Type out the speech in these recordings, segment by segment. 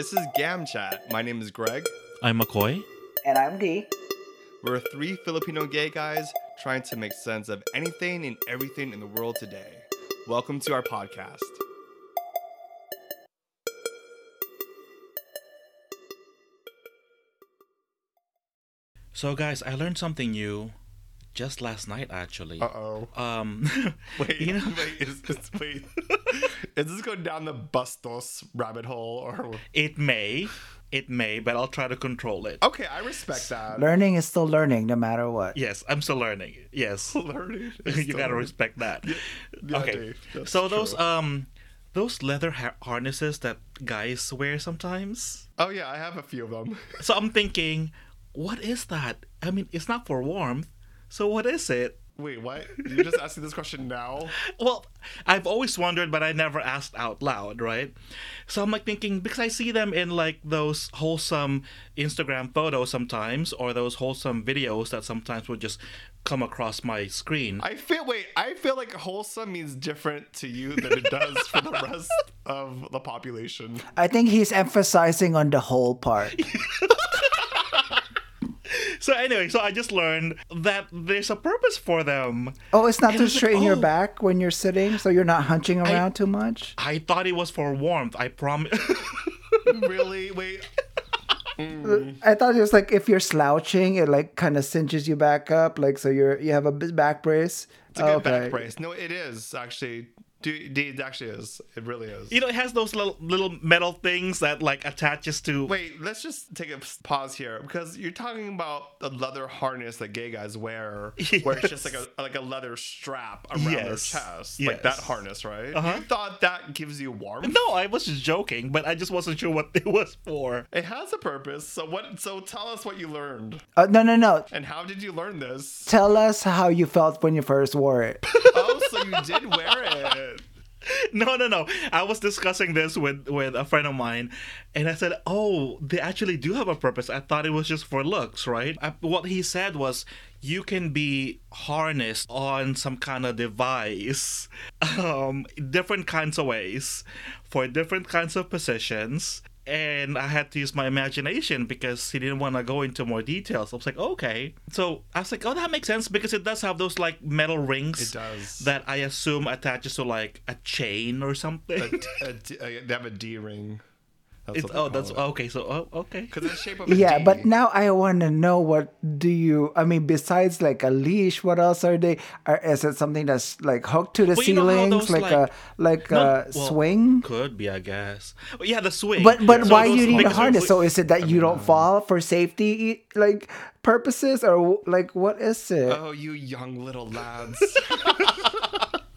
This is Gam Chat. My name is Greg. I'm McCoy. And I'm Dee. We're three Filipino gay guys trying to make sense of anything and everything in the world today. Welcome to our podcast. So, guys, I learned something new just last night, actually. Uh oh. Um, Wait, you know, wait, is this, wait. is this going down the Bustos rabbit hole or? it may, it may, but I'll try to control it. Okay, I respect that. Learning is still learning, no matter what. Yes, I'm still learning. Yes, Learning. is you gotta learning. respect that. yeah, okay, Dave, that's so those um, those leather ha- harnesses that guys wear sometimes. Oh yeah, I have a few of them. So I'm thinking, what is that? I mean, it's not for warmth. So what is it? Wait, what? You're just asking this question now? Well, I've always wondered, but I never asked out loud, right? So I'm like thinking because I see them in like those wholesome Instagram photos sometimes, or those wholesome videos that sometimes would just come across my screen. I feel wait, I feel like wholesome means different to you than it does for the rest of the population. I think he's emphasizing on the whole part. So anyway, so I just learned that there's a purpose for them. Oh, it's not And to was like, straighten your oh. back when you're sitting, so you're not hunching around too much. I thought it was for warmth. I promise. really? Wait. Mm. I thought it was like if you're slouching, it like kind of cinches you back up, like so you're you have a back brace. It's a good Okay. back brace. No, it is actually. Dude, it actually is. It really is. you know, it has those little little metal things that like attaches to. Wait, let's just take a pause here because you're talking about the leather harness that gay guys wear, where it's just like a like a leather strap around their Yes. chest, like that harness, right? Uh-huh. You thought that gives you warmth? No, I was just joking, but I just wasn't sure what it was for. It has a purpose. So what? So tell us what you learned, Uh, no, no, no. and how did you learn this? Tell us how you felt when you first wore it. oh, so you did wear it. No, no, no. I was discussing this with with a friend of mine, and I said, "Oh, they actually do have a purpose. I thought it was just for looks, right?" I, what he said was, "You can be harnessed on some kind of device, um, different kinds of ways, for different kinds of positions." And I had to use my imagination because he didn't want to go into more details. I was like, okay. So I was like, oh, that makes sense because it does have those like metal rings It does. that I assume attaches to like a chain or something. A, a a- they have a D ring. That's It's, oh, that's it. Oh, okay. So, oh, okay. Because it's shape of Yeah, D. but now I want to know what do you? I mean, besides like a leash, what else are they? Are, is it something that's like hooked to the Well, you know how ceilings, those, like, like- a like No, a well, swing? Could be, I guess. Well, yeah, the swing. But but So why those- you need a harness? So is it that you don't fall for safety like purposes, or like what is it? Oh, you young little lads.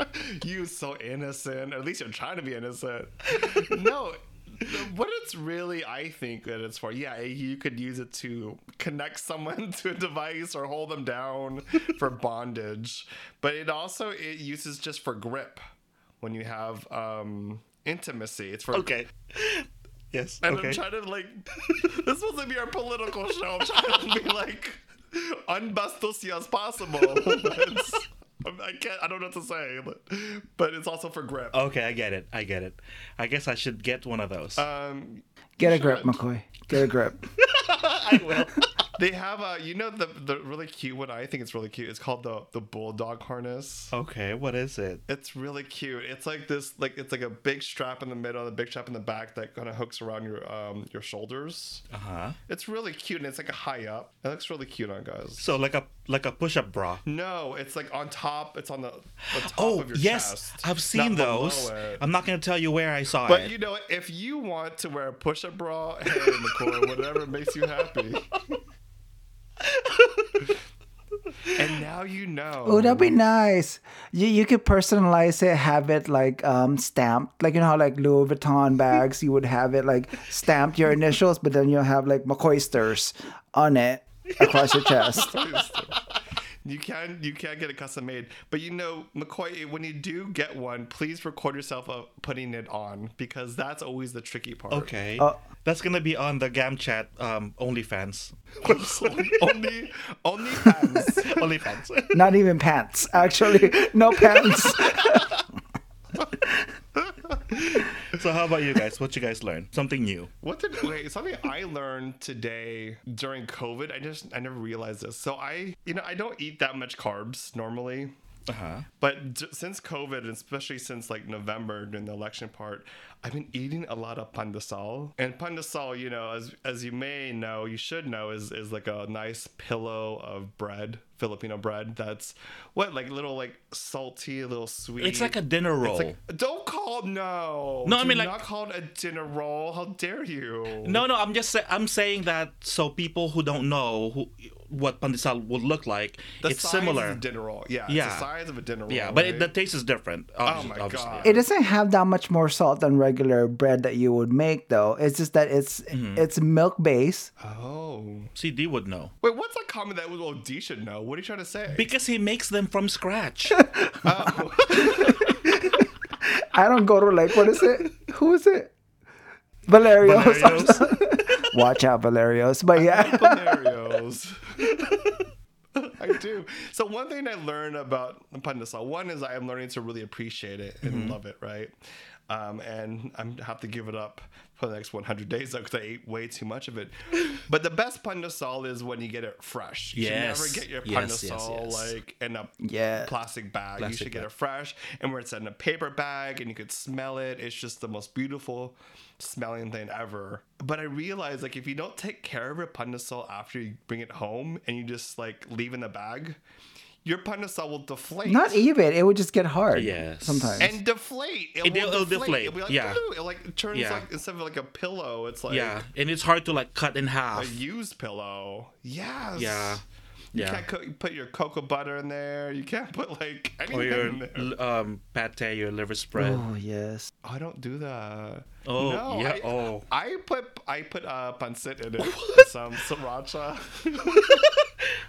you so innocent. At least you're trying to be innocent. No. What it's really, I think that it's for, yeah, you could use it to connect someone to a device or hold them down for bondage. But it also it uses just for grip when you have um intimacy. It's for Okay. Yes. and okay. I'm trying to like this supposed to be our political show. I'm trying to be like unbustosy as possible. It's- I can't. I don't know what to say, but but it's also for grip. okay, I get it. I get it. I guess I should get one of those. Um, Get a you grip. McCoy. Get a grip. I will. They have a you know the the really cute one. I think it's really cute. It's called the the bulldog harness. okay, what is it? It's really cute. It's like this, like it's like a big strap in the middle, a big strap in the back that kind of hooks around your um your shoulders. Uh huh. It's really cute, and it's like a high up. It looks really cute on guys. So like a like a push-up bra. No, it's like on top. It's on the, the top Oh of your yes, chest. I've seen those. I'm not gonna tell you where I saw But it. But you know, if you want to wear a push-up bra, hey, McCoy, whatever makes you happy. and now you know. Oh, that'd be nice. You you could personalize it, have it like um stamped, like you know how like Louis Vuitton bags, you would have it like stamped your initials, but then you'll have like McCoysters on it across your chest. You can you can get it custom made, but you know, McCoy, when you do get one, please record yourself uh, putting it on because that's always the tricky part. Okay. Uh, That's gonna be on the Gam Chat um, OnlyFans. only only fans. OnlyFans. Not even pants, actually. No pants. So how about you guys? What you guys learn? Something new? What did wait? Something I learned today during COVID. I just I never realized this. So I you know I don't eat that much carbs normally. Uh huh. But d- since COVID, and especially since like November during the election part, I've been eating a lot of pandesal. And pandesal, you know, as as you may know, you should know, is is like a nice pillow of bread, Filipino bread. That's what like little like salty, little sweet. It's like a dinner roll. It's like, don't call no. No, I Do mean, like- not call it a dinner roll. How dare you? no, no. I'm just sa- I'm saying that so people who don't know who what pandesal would look like, The it's size similar. Of a dinner roll. Yeah, Yeah. It's the size of a dinner roll. yeah, but it, the taste is different. Oh obviously, my obviously. God. It doesn't have that much more salt than regular bread that you would make, though. It's just that it's Mm-hmm. it's milk base. oh. See, D would know Wait, what's a comment that well, D should know? What are you trying to say? because he makes them from scratch. I don't go to like what is it? Who is it? Valerios. Valerios. Watch out, Valerios. But yeah, Valerios. I do. So one thing I learned about the pandesal, one is I am learning to really appreciate it and Mm-hmm. love it, right? Um, and I'm have to give it up for the next 100 days though because I ate way too much of it. But the best pandesal is when you get it fresh. You Yes. should never get your Yes, yes, yes. like in a Yeah. plastic bag. you Plastic should get bag. it fresh and where it's in a paper bag and you could smell it. It's just the most beautiful smelling thing ever. But I realized like if you don't take care of your pandesal after you bring it home and you just like leave in the bag, your pandesal will deflate. not even. It would just get hard. Yes. Sometimes. and deflate. It It- will it'll deflate. deflate, It'll be like, yeah. "Ooh," It like it turns Yeah. like instead of like a pillow, it's like yeah, and it's hard to like cut in half. a used pillow. Yes. Yeah. You Yeah. can't co- put your cocoa butter in there. You can't put like anything Or your in there. um, pate, your liver spread. oh yes. I don't do that. Oh, No, yeah, I, oh. I put I put uh pancit in it. and some sriracha.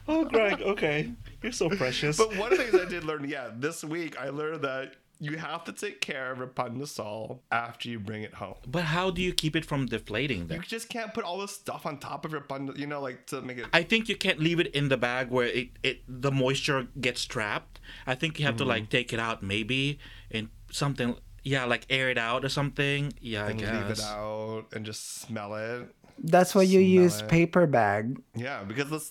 Oh, Greg, okay. You're so precious. But one of the things I did learn, yeah, this week I learned that you have to take care of your pandesal after you bring it home. But how do you keep it from deflating You just can't put all this stuff on top of your pandesal, you know, like to make it. I think you can't leave it in the bag where it, it the moisture gets trapped. I think you have to Mm-hmm. like take it out maybe and something yeah, like air it out or something. Yeah, I guess. leave it out and just smell it. That's why you Smell use it. paper bag. Yeah, because the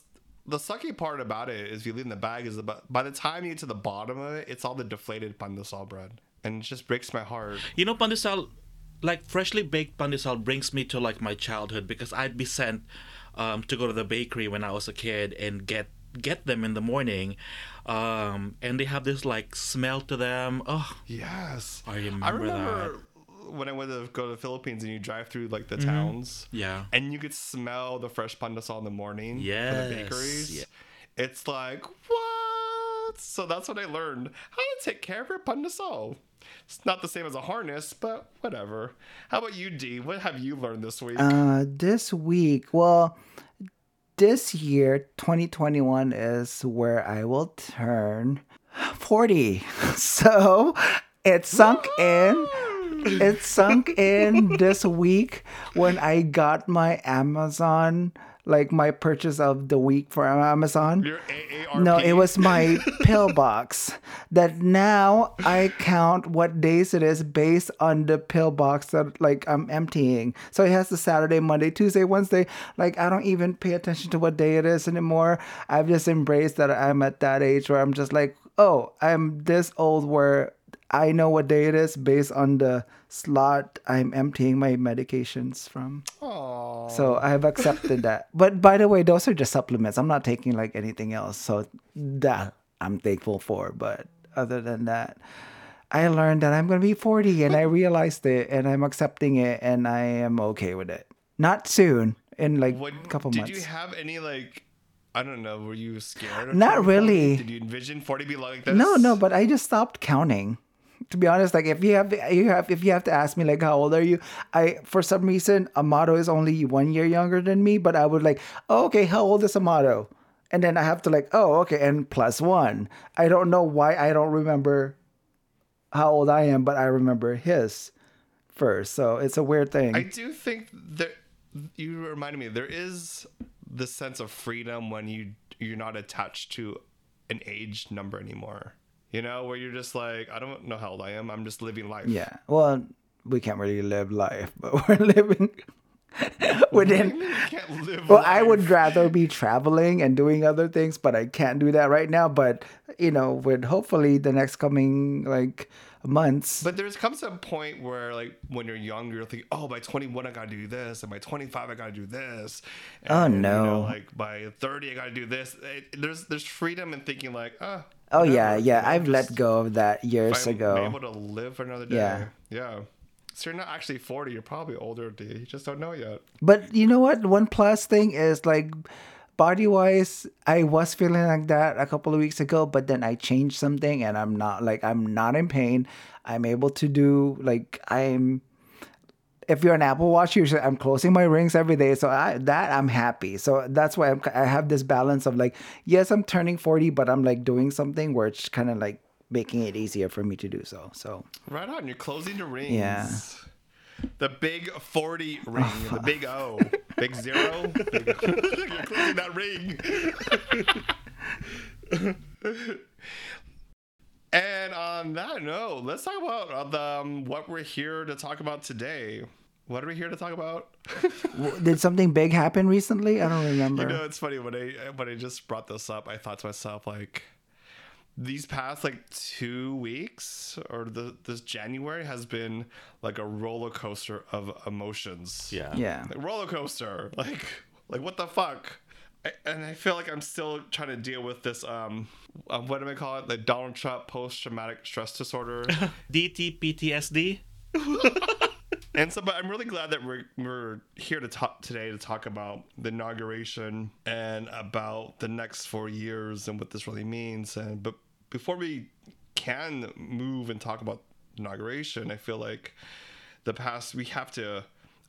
the sucky part about it is you leave in the bag is about by the time you get to the bottom of it, it's all the deflated pandesal bread, and it just breaks my heart. You know, pandesal, like freshly baked pandesal brings me to like my childhood because I'd be sent um, to go to the bakery when I was a kid and get get them in the morning, um, and they have this like smell to them. Oh, Yes, I remember I remember when I went to go to the Philippines and you drive through like the towns, yeah. and you could smell the fresh pandesal in the morning from the bakeries. yeah. It's like what? So that's what I learned how to take care of your pandesal. It's not the same as a harness, but whatever. How about you, D? What have you learned this week? Uh, this week, well, this year, 2021 is where I will turn 40. So it sunk in. It sunk in this week when I got my Amazon, like my purchase of the week for Amazon. Your AARP? No, it was my pillbox. That now I count what days it is based on the pillbox that like I'm emptying. So it has the Saturday, Monday, Tuesday, Wednesday. Like I don't even pay attention to what day it is anymore. I've just embraced that I'm at that age where I'm just like, oh, I'm this old where I know what day it is based on the slot I'm emptying my medications from. Aw. So I have accepted that. But by the way, those are just supplements. I'm not taking like anything else. So that I'm thankful for. But other than that, I learned that I'm going to be 40 and I realized it and I'm accepting it and I am okay with it. Not soon, in like a couple did months. Did you have any like I don't know, were you scared? Not 40? really. Did you envision 40 be like this? No, no, but I just stopped counting. To be honest, like if you have you have if you have to ask me like how old are you, I for some reason Amato is only one year younger than me, but I would like, oh, okay, how old is Amato? And then I have to like, oh, okay, and plus one. I don't know why I don't remember how old I am, but I remember his first. So it's a weird thing. I do think that you reminded me there is the sense of freedom when you you're not attached to an age number anymore. You know, where you're just like, I don't know how old I am. I'm just living life. Yeah. Well, we can't really live life, but we're living within. You can't live. Well, I would rather be traveling and doing other things, but I can't do that right now. But you know, with hopefully the next coming like months, But there's comes a point where, like, when you're younger, you're thinking, "Oh, by 21, I gotta do this, and by 25, I gotta do this." Oh, And, you know, no. like by 30, I gotta do this. It, there's there's freedom in thinking like, "Ah." oh Oh, yeah, yeah, you know, I've let go of that years I'm ago. able to live for another day. Yeah. Yeah. So you're not actually 40. You're probably older. dude. You just don't know yet. But you know what? One plus thing is like body wise, I was feeling like that a couple of weeks ago, but then I changed something and I'm not like I'm not in pain. I'm able to do like I'm if you're an Apple Watch user, I'm closing my rings every day, so I, that I'm happy. So that's why I'm, I have this balance of like, yes, I'm turning 40, but I'm like doing something where it's kind of like making it easier for me to do so. So Right on. You're closing the rings. Yeah. The big 40 ring, oh, the big O, big zero. Big, you're closing that ring. and on that note, let's talk about uh, the, um, what we're here to talk about today. What are we here to talk about? Did something big happen recently? I don't remember. You know, it's funny when I when I just brought this up, I thought to myself like these past like two weeks or the this January has been like a roller coaster of emotions. Yeah. yeah. Like, roller coaster. Like like what the fuck? And I feel like I'm still trying to deal with this. Um, uh, what do I call it? Like Donald Trump post-traumatic stress disorder. DTPTSD. And so, but I'm really glad that we're we're here to talk today to talk about the inauguration and about the next four years and what this really means. And but before we can move and talk about inauguration, I feel like the past we have to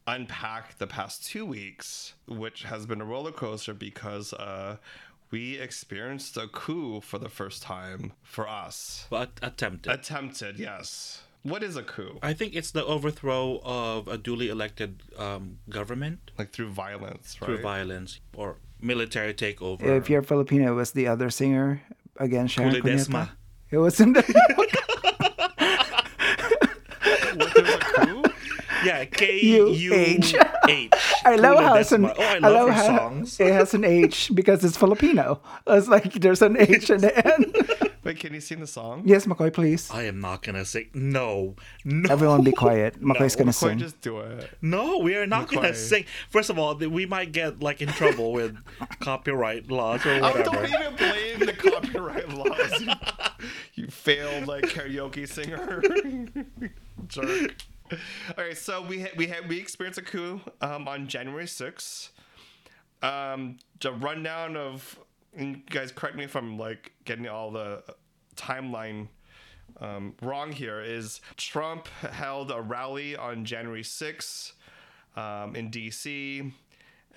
unpack the past two weeks, which has been a roller coaster because uh, we experienced a coup for the first time for us. But attempted. Attempted, yes. What is a coup? I think it's the overthrow of a duly elected um, government Like through violence, right? through violence or military takeover. If you're Filipino, it was the other singer again, Sharon Kulidesma. Cuneta. It was in the What, there's a coup? Yeah, K U U H. H. I love how it's an, Oh, I love, her how songs. it has an H because it's Filipino. It's like there's an H in the end. Wait, can you sing the song? yes, McCoy, please. I am not gonna sing. No, no, Everyone be quiet. McCoy's gonna Quite sing. just do it. no. We are not gonna sing. First of all, we might get like in trouble with copyright laws or Oh, whatever. don't even blame the copyright laws. You, you failed like karaoke singer. Jerk. All right, so we had we had we experienced a coup um, on January 6th. Um, the rundown of you guys correct me if I'm like getting all the timeline um, wrong here is Trump held a rally on January 6th um, in DC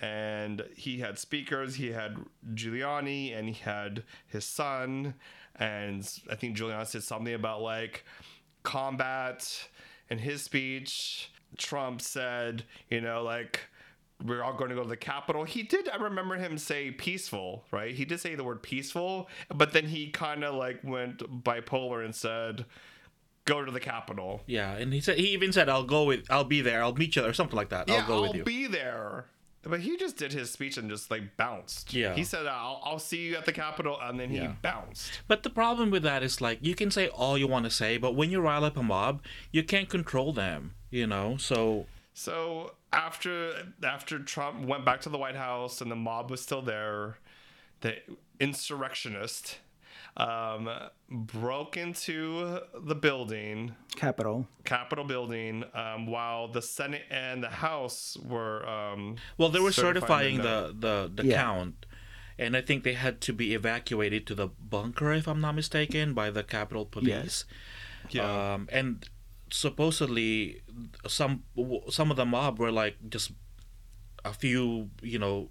and he had speakers. He had Giuliani and he had his son. And I think Giuliani said something about like combat in his speech. Trump said, you know, like we're all going to go to the Capitol. He did. I remember him say peaceful, right? He did say the word peaceful, but then he kind of like went bipolar and said, "Go to the Capitol." Yeah, and he said he even said, "I'll go with, I'll be there, I'll meet you," or something like that. yeah, I'll go with you. be there. But he just did his speech and just like bounced. Yeah. He said, I'll, I'll see you at the Capitol. And then he Yeah. bounced. But the problem with that is like you can say all you want to say, but when you rile up a mob, you can't control them. You know, so So after after Trump went back to the White House and the mob was still there, the insurrectionist um, broke into the building, Capitol, Capitol building, um, while the Senate and the House were. Um, well they were certifying certifying the the, the Yeah. count, and I think they had to be evacuated to the bunker, if I'm not mistaken, by the Capitol Police. yeah. Um, and supposedly some some of the mob were like just a few you know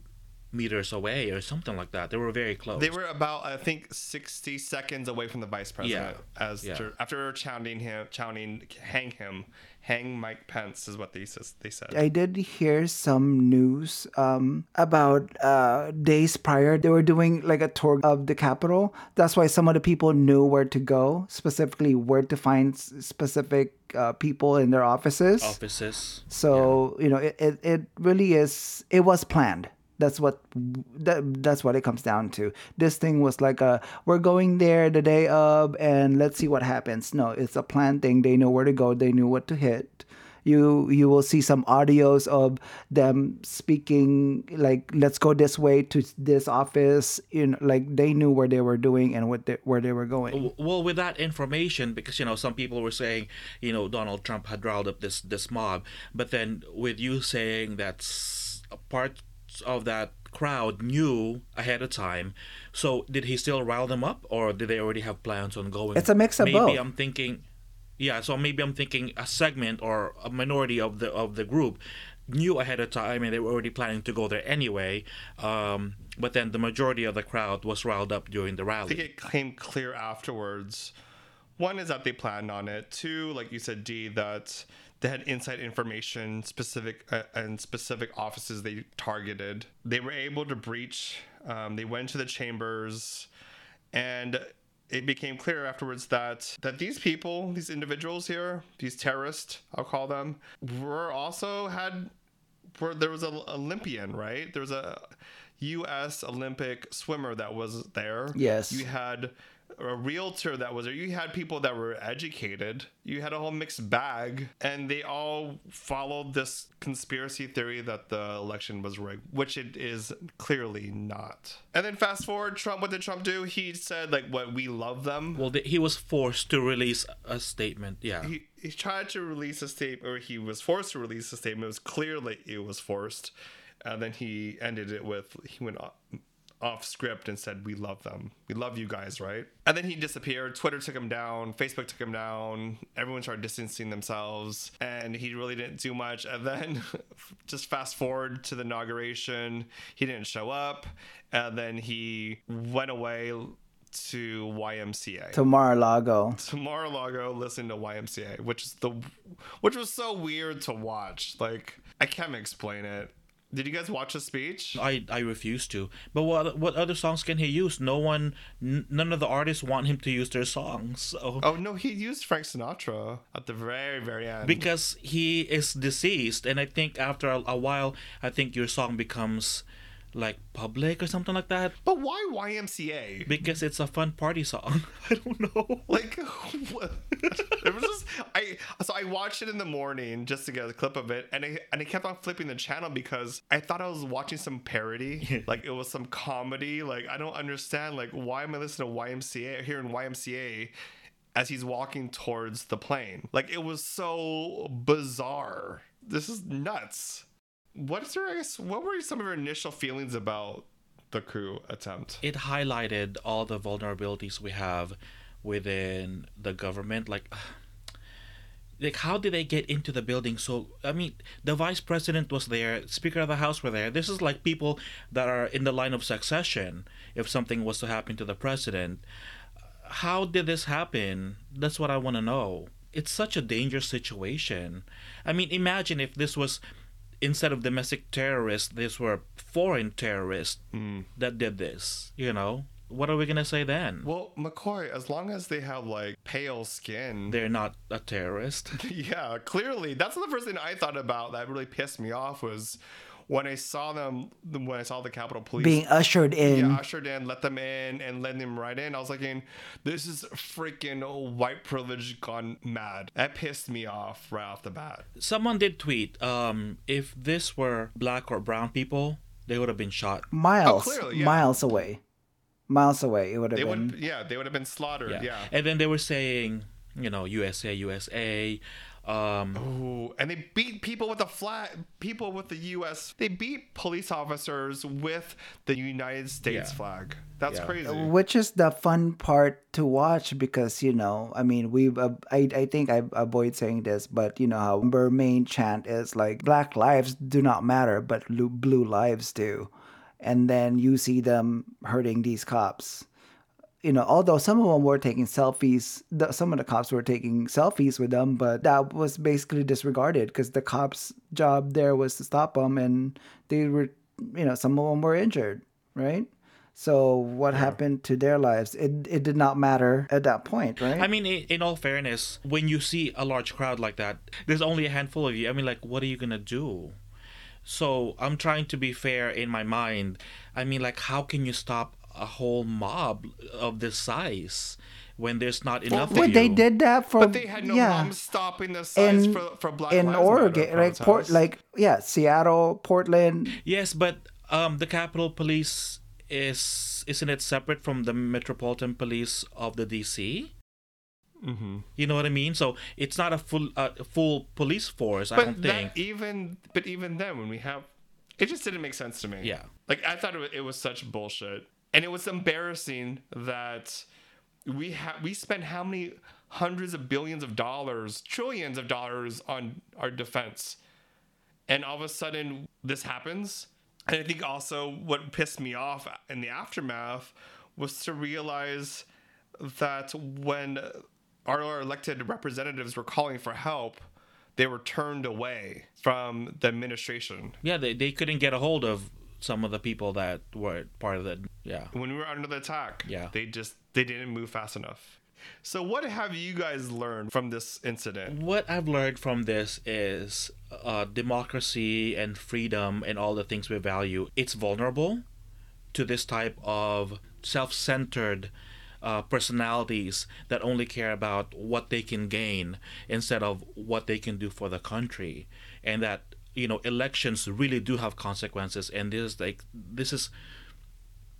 meters away or something like that. They were very close. They were about, I think, sixty seconds away from the vice president. As Yeah. to- after chanting him, chanting, hang him, hang Mike Pence, is what they they said. I did hear some news um, about uh, days prior they were doing like a tour of the Capitol. That's why some of the people knew where to go, specifically where to find specific uh, people in their offices. Offices. So you know, it, it, it really is. It was planned. That's what that, that's what it comes down to. This thing was like a we're going there the day of and let's see what happens. No, it's a planned thing. They know where to go. They knew what to hit. You you will see some audios of them speaking like let's go this way to this office. You know, like they knew where they were doing and what they, where they were going. Well, with that information, because you know some people were saying, you know, Donald Trump had riled up this this mob, but then with you saying that's part of that crowd knew ahead of time, so did he still rile them up, or did they already have plans on going? It's a mix of maybe both. I'm thinking, yeah. So maybe I'm thinking a segment or a minority of the of the group knew ahead of time and they were already planning to go there anyway. Um, but then the majority of the crowd was riled up during the I think rally. it came clear afterwards. One is that they planned on it. Two, like you said, D, that they had inside information specific uh, and specific offices they targeted. They were able to breach. Um, they went to the chambers, and it became clear afterwards that that these people, these individuals here, these terrorists, I'll call them, were also had where there was an Olympian, right? There was a U.S. Olympic swimmer that was there. Yes. You had a realtor that was there. You had people that were educated. You had a whole mixed bag, and they all followed this conspiracy theory that the election was rigged, which it is clearly not. And then fast forward, Trump. What did Trump do? He said like, "What we love them." Well, he was forced to release a statement. Yeah. he, he tried to release a statement, or he was forced to release a statement. It was clearly it was forced, and then he ended it with he went off, script and said, "We love them. We love you guys, right?" And then he disappeared. Twitter took him down. Facebook took him down. Everyone started distancing themselves, and he really didn't do much. And then, just fast forward to the inauguration, he didn't show up, and then he went away to YMCA to Mar-a-Lago. to Mar-a-Lago listening to YMCA, which is the which was so weird to watch. Like I can't explain it. Did you guys watch the speech? I, I refuse to. But what what other songs can he use? No one, n- none of the artists want him to use their songs. So Oh no, he used Frank Sinatra at the very very end. because he is deceased, and I think after a, a while, I think your song becomes like public or something like that but why YMCA? because it's a fun party song. I don't know. Like what? it was just I so I watched it in the morning just to get a clip of it and I and I kept on flipping the channel because I thought I was watching some parody like it was some comedy like I don't understand like why am I listening to YMCA here in YMCA as he's walking towards the plane like it was so bizarre this is nuts what's your what were some of your initial feelings about the coup attempt It highlighted all the vulnerabilities we have within the government. Like, like how did they get into the building? So I mean, the vice president was there, Speaker of the House were there. This is like people that are in the line of succession. If something was to happen to the president, how did this happen? That's what I want to know. It's such a dangerous situation. I mean, imagine if this was instead of domestic terrorists, these were foreign terrorists hmm. that did this. You know, what are we gonna say then? Well, McCoy, as long as they have like pale skin, They're not a terrorist. yeah, clearly that's the first thing I thought about that really pissed me off was when I saw them when I saw the Capitol Police Being ushered in. yeah, ushered in, let them in, and let them right in. I was like, this is freaking white privilege gone mad. That pissed me off right off the bat. Someone did tweet, um, if this were black or brown people, they would have been shot. miles, Oh, clearly, yeah. miles away, miles away. It would have They been. would, yeah, they would have been slaughtered. Yeah. Yeah. And then they were saying, you know, USA, USA. Um, Ooh, and they beat people with the flag. People with the U.S. They beat police officers with the United States Yeah. flag. That's Yeah. crazy. which is the fun part to watch because you know i mean we uh, I, I think i avoid saying this but you know how our main chant is like black lives do not matter but blue, blue lives do and then you see them hurting these cops you know, although some of them were taking selfies, the, some of the cops were taking selfies with them, but that was basically disregarded because the cops' job there was to stop them, and they were, you know, some of them were injured, right? So what happened to their lives? It it did not matter at that point, right? I mean, in all fairness, when you see a large crowd like that, there's only a handful of you. I mean, like, what are you gonna do? So I'm trying to be fair in my mind. I mean, like, how can you stop a whole mob of this size when there's not enough Wait, of they you? did that for But they had no yeah. problem stopping the signs in for, for Black in Lives Matter Oregon, like Port, like yeah, Seattle, Portland. Yes, but um, the Capitol Police is isn't it separate from the Metropolitan Police of the DC? Mhm. You know what I mean? So it's not a full uh, full police force. I don't think. even, but even then, when we have, it just didn't make sense to me. Yeah. Like I thought it was, it was such bullshit, and it was embarrassing that we have we spent how many hundreds of billions of dollars, trillions of dollars on our defense, and all of a sudden this happens. And I think also what pissed me off in the aftermath was to realize that when our elected representatives were calling for help, they were turned away from the administration. Yeah, they, they couldn't get a hold of some of the people that were part of the yeah. When we were under the attack, Yeah. they just they didn't move fast enough. So what have you guys learned from this incident? What I've learned from this is uh, democracy and freedom and all the things we value. It's vulnerable to this type of self-centered uh, personalities that only care about what they can gain instead of what they can do for the country, and that you know elections really do have consequences. And this is like this is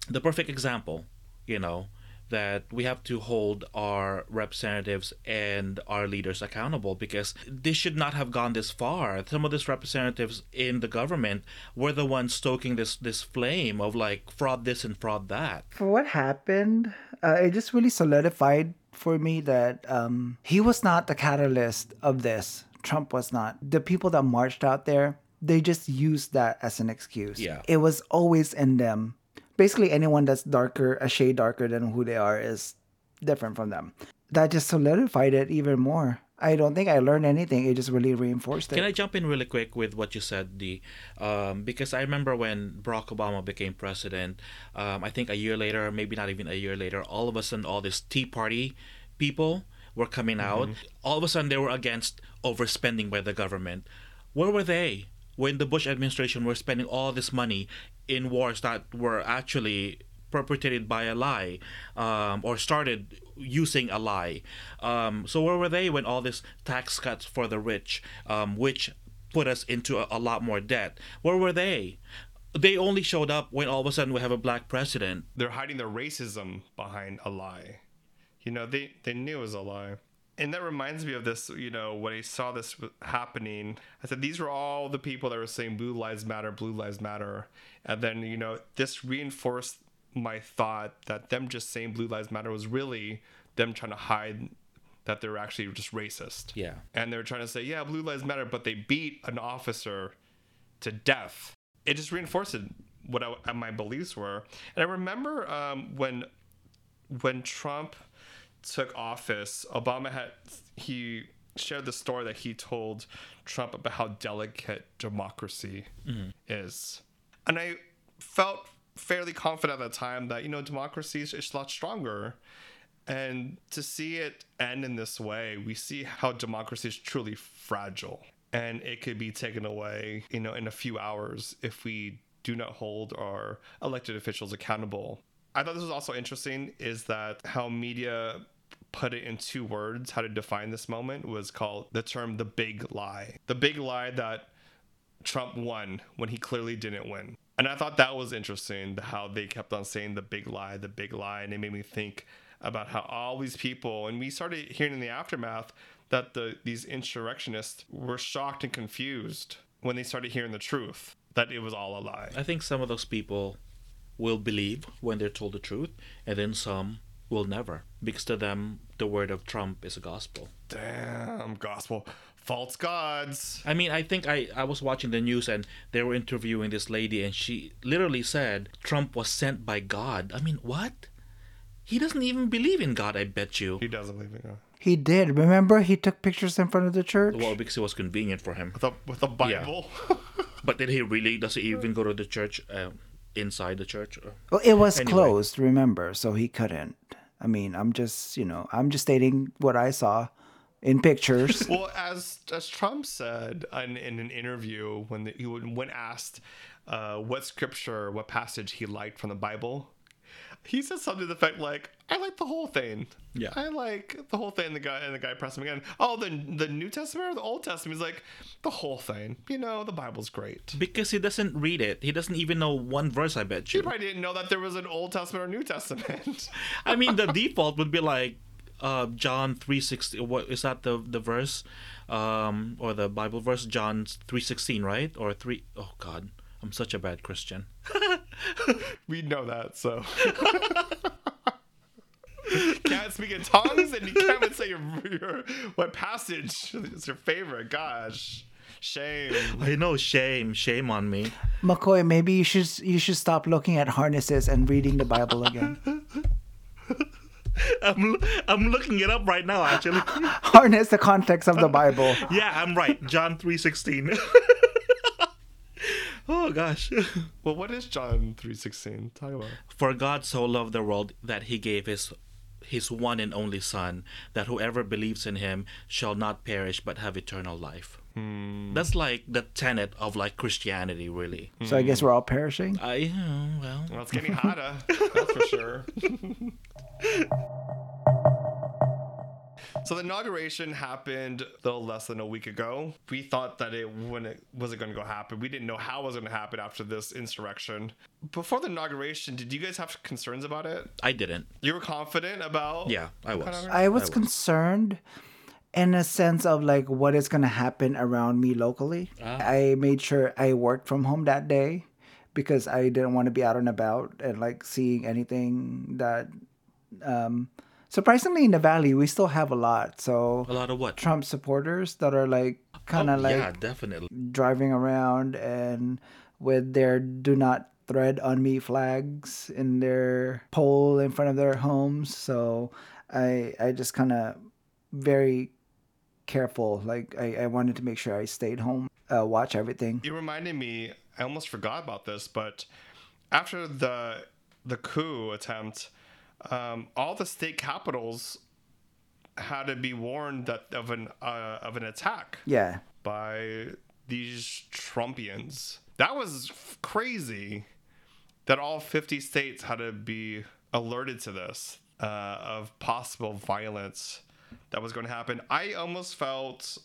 the perfect example, you know, that we have to hold our representatives and our leaders accountable because they should not have gone this far. Some of these representatives in the government were the ones stoking this this flame of like fraud this and fraud that. For what happened, uh, it just really solidified for me that um, he was not the catalyst of this. Trump was not. The people that marched out there, they just used that as an excuse. Yeah. It was always in them. Basically, anyone that's darker, a shade darker than who they are, is different from them. That just solidified it even more. I don't think I learned anything. It just really reinforced it. Can I jump in really quick with what you said, D? Um, because I remember when Barack Obama became president, um, I think a year later, maybe not even a year later, all of a sudden, all these Tea Party people were coming out. All of a sudden, they were against overspending by the government. Where were they when the Bush administration were spending all this money in wars that were actually perpetrated by a lie um, or started using a lie. Um, so where were they when all this tax cuts for the rich, um, which put us into a, a lot more debt? Where were they? They only showed up when all of a sudden we have a black president. They're hiding their racism behind a lie. You know, they they knew it was a lie. And that reminds me of this, you know, when I saw this happening, I said, these were all the people that were saying Blue Lives Matter, Blue Lives Matter. And then, you know, this reinforced my thought that them just saying Blue Lives Matter was really them trying to hide that they're actually just racist. Yeah. And they were trying to say, yeah, Blue Lives Matter, but they beat an officer to death. It just reinforced what I, my beliefs were. And I remember um, when when Trump took office, Obama had he shared the story that he told Trump about how delicate democracy mm-hmm. is, and I felt fairly confident at the time that you know democracy is, is a lot stronger. And to see it end in this way, we see how democracy is truly fragile and it could be taken away, you know, in a few hours if we do not hold our elected officials accountable. I thought this was also interesting is that how media put it in two words, how to define this moment was called the term the big lie. The big lie that Trump won when he clearly didn't win. And I thought that was interesting how they kept on saying the big lie, the big lie. And it made me think about how all these people, and we started hearing in the aftermath that the these insurrectionists were shocked and confused when they started hearing the truth that it was all a lie. I think some of those people will believe when they're told the truth, and then some will never, because to them the word of Trump is a gospel. Damn, gospel. False gods. I mean, I think I, I was watching the news and they were interviewing this lady, and she literally said Trump was sent by God. I mean, what? He doesn't even believe in God, I bet you. He doesn't believe in God. He did. Remember, he took pictures in front of the church. Well, because it was convenient for him. With a, with a Bible. But did he really? Does he even go to the church? Uh, inside the church? Or- Well, it was Anyway. closed. Remember, so he couldn't. I mean, I'm just, you know, I'm just stating what I saw in pictures. well, as as Trump said in, in an interview when the, he when asked uh, what scripture, what passage he liked from the Bible, he said something to the effect like, "I like the whole thing. Yeah. I like the whole thing." And the guy and the guy pressed him again. Oh, the the New Testament or the Old Testament? He's like, the whole thing. You know, the Bible's great. Because he doesn't read it. He doesn't even know one verse, I bet you. He probably didn't know that there was an Old Testament or New Testament. I mean, the default would be like uh, John 3.16. What is that the the verse? Um, or the Bible verse? John 3.16, right? Or 3... Oh, God. I'm such a bad Christian. we know that, so. can't speak in tongues, and you can't even say your, your what passage is your favorite. Gosh, shame. I know, shame. Shame on me. McCoy, maybe you should you should stop looking at harnesses and reading the Bible again. I'm, I'm looking it up right now, actually. Harness the context of the Bible. yeah, I'm right. John 3.16. oh, gosh. Well, what is John three sixteen? Talk about. For God so loved the world that he gave his his one and only son that whoever believes in him shall not perish but have eternal life. Hmm. That's like the tenet of like Christianity really. Hmm. So I guess we're all perishing. I oh, well Well, it's getting hotter. that's for sure. So the inauguration happened a little less than a week ago. We thought that it when it wasn't going to go happen. We didn't know how it was going to happen after this insurrection. Before the inauguration, did you guys have concerns about it? I didn't. You were confident about? Yeah, I was. I was was. concerned in a sense of like what is going to happen around me locally. I made sure I worked from home that day because I didn't want to be out and about and like seeing anything that um surprisingly in the valley we still have a lot. So A lot of what? Trump supporters that are like kind Oh, of like yeah, definitely. driving around and with their do not tread on me flags in their pole in front of their homes so i i just kind of very careful like I, I wanted to make sure i stayed home uh, watch everything You reminded me. I almost forgot about this, but after the the coup attempt, um, all the state capitals had to be warned that of an uh, of an attack yeah by these Trumpians. That was f- crazy. That all fifty states had to be alerted to this uh, of possible violence that was going to happen. I almost felt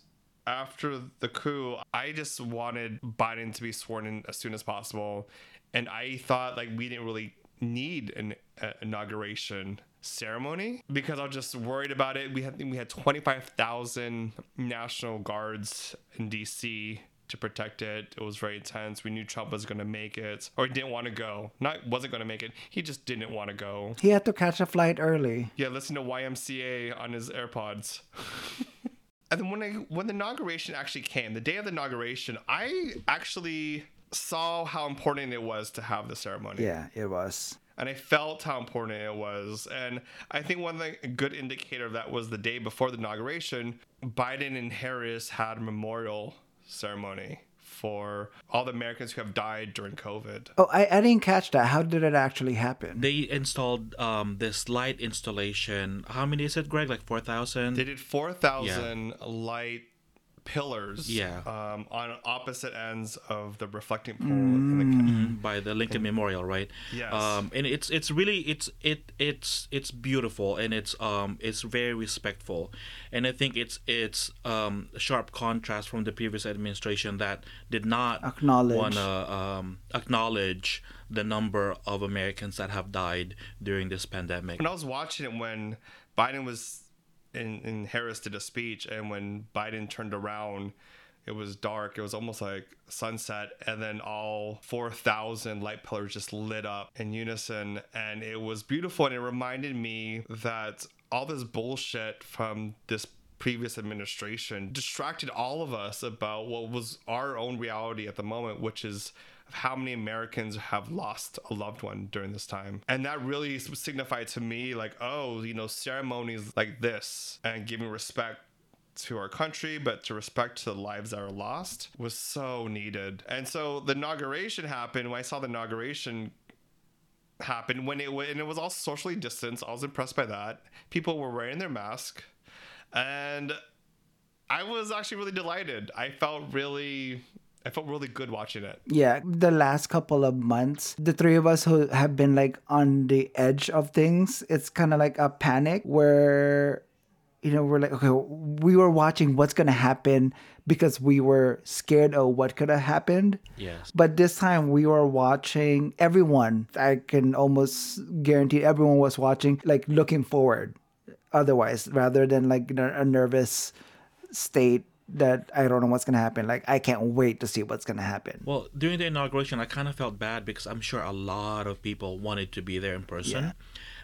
after the coup, I just wanted Biden to be sworn in as soon as possible, and I thought like we didn't really need an Uh, inauguration ceremony because I was just worried about it. We had we had twenty five thousand National Guards in D.C. to protect it. It was very intense. We knew Trump was going to make it, or he didn't want to go. Not wasn't going to make it. He just didn't want to go. he had to catch a flight early Yeah, listen to YMCA on his AirPods. and then when I when the inauguration actually came, the day of the inauguration, I actually saw how important it was to have the ceremony. yeah it was And I felt how important it was. And I think one thing, a good indicator of that was the day before the inauguration, Biden and Harris had a memorial ceremony for all the Americans who have died during COVID. oh i, I didn't catch that how did it actually happen They installed um this light installation. How many is it, Greg? Like four thousand? They did 4,000 light pillars Yeah. um, on opposite ends of the reflecting pool in the by the Lincoln Memorial, right? Yes. Um, and it's it's really it's it it's it's beautiful and it's um it's very respectful, and I think it's it's um a sharp contrast from the previous administration that did not Acknowledge. wanna um acknowledge the number of Americans that have died during this pandemic. when I was watching it when Biden was in, in Harris did a speech and when Biden turned around it was dark. It was almost like sunset and then all 4000 light pillars just lit up in unison and it was beautiful and it reminded me that all this bullshit from this previous administration distracted all of us about what was our own reality at the moment which is how many Americans have lost a loved one during this time. And that really signified to me, like, oh, you know, ceremonies like this and giving respect to our country, but to respect to the lives that are lost was so needed. And so the inauguration happened. When I saw the inauguration happen, when it and it was all socially distanced, I was impressed by that. People were wearing their mask, and I was actually really delighted. I felt really. I felt really good watching it. Yeah, the last couple of months, the three of us who have been like on the edge of things, it's kind of like a panic where you know, we're like, okay, we were watching what's gonna happen because we were scared of what could have happened. Yes. But this time we were watching everyone. I can almost guarantee everyone was watching, like looking forward. Otherwise, rather than like a nervous state that I don't know what's gonna happen. Like I can't wait to see what's gonna happen. Well, during the inauguration, I kind of felt bad because I'm sure a lot of people wanted to be there in person. Yeah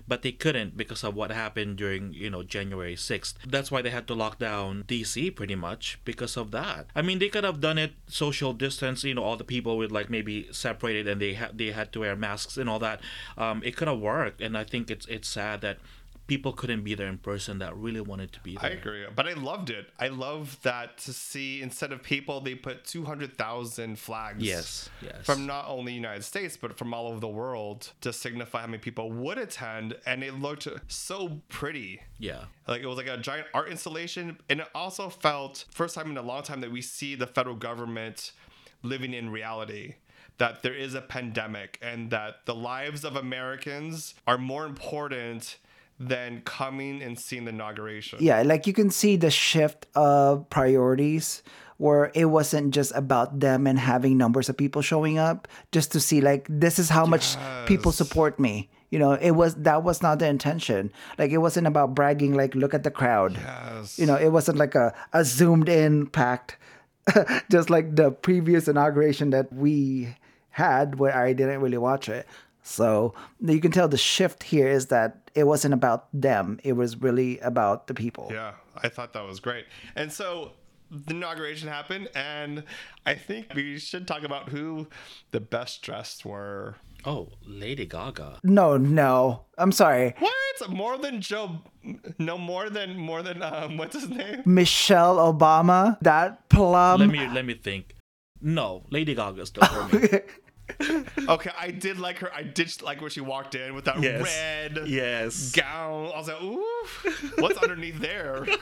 but they couldn't because of what happened during you know January 6th. That's why they had to lock down DC pretty much because of that. I mean, they could have done it social distance. You know, all the people would like maybe separated and they had they had to wear masks and all that. Um, it could have worked, and I think it's it's sad that people couldn't be there in person that really wanted to be there. I agree, but I loved it. I love that to see instead of people, they put two hundred thousand flags. Yes, yes. From not only the United States but from all over the world to signify how many people would attend, and it looked so pretty. Yeah, like it was like a giant art installation, and it also felt first time in a long time that we see the federal government living in reality that there is a pandemic and that the lives of Americans are more important than coming and seeing the inauguration. Yeah, like you can see the shift of priorities where it wasn't just about them and having numbers of people showing up just to see like this is how yes. much people support me. You know, it was that was not the intention. Like it wasn't about bragging like look at the crowd. Yes. You know, it wasn't like a, a zoomed in packed just like the previous inauguration that we had where I didn't really watch it. So you can tell the shift here is that it wasn't about them. It was really about the people. Yeah, I thought that was great. And so the inauguration happened, and I think we should talk about who the best dressed were. Oh, Lady Gaga. No, no. I'm sorry. What? More than Joe? No, more than more than um, what's his name? Michelle Obama. That plum. Let me let me think. No, Lady Gaga still for me. okay, I did like her. I did like when she walked in with that yes. red yes gown. I was like, ooh, what's underneath there?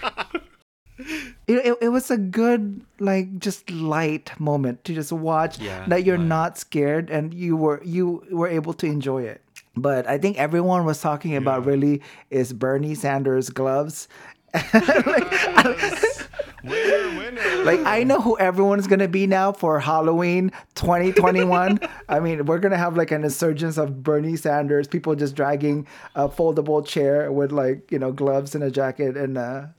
It, it, it, was a good like just light moment to just watch yeah, that you're right. not scared and you were you were able to enjoy it but i think everyone was talking yeah. about really is bernie sanders gloves like, yes. Winner, winner. Like I know who everyone's gonna be now for Halloween 2021. I mean, we're gonna have like an insurgence of Bernie Sanders, people just dragging a foldable chair with like you know gloves and a jacket and a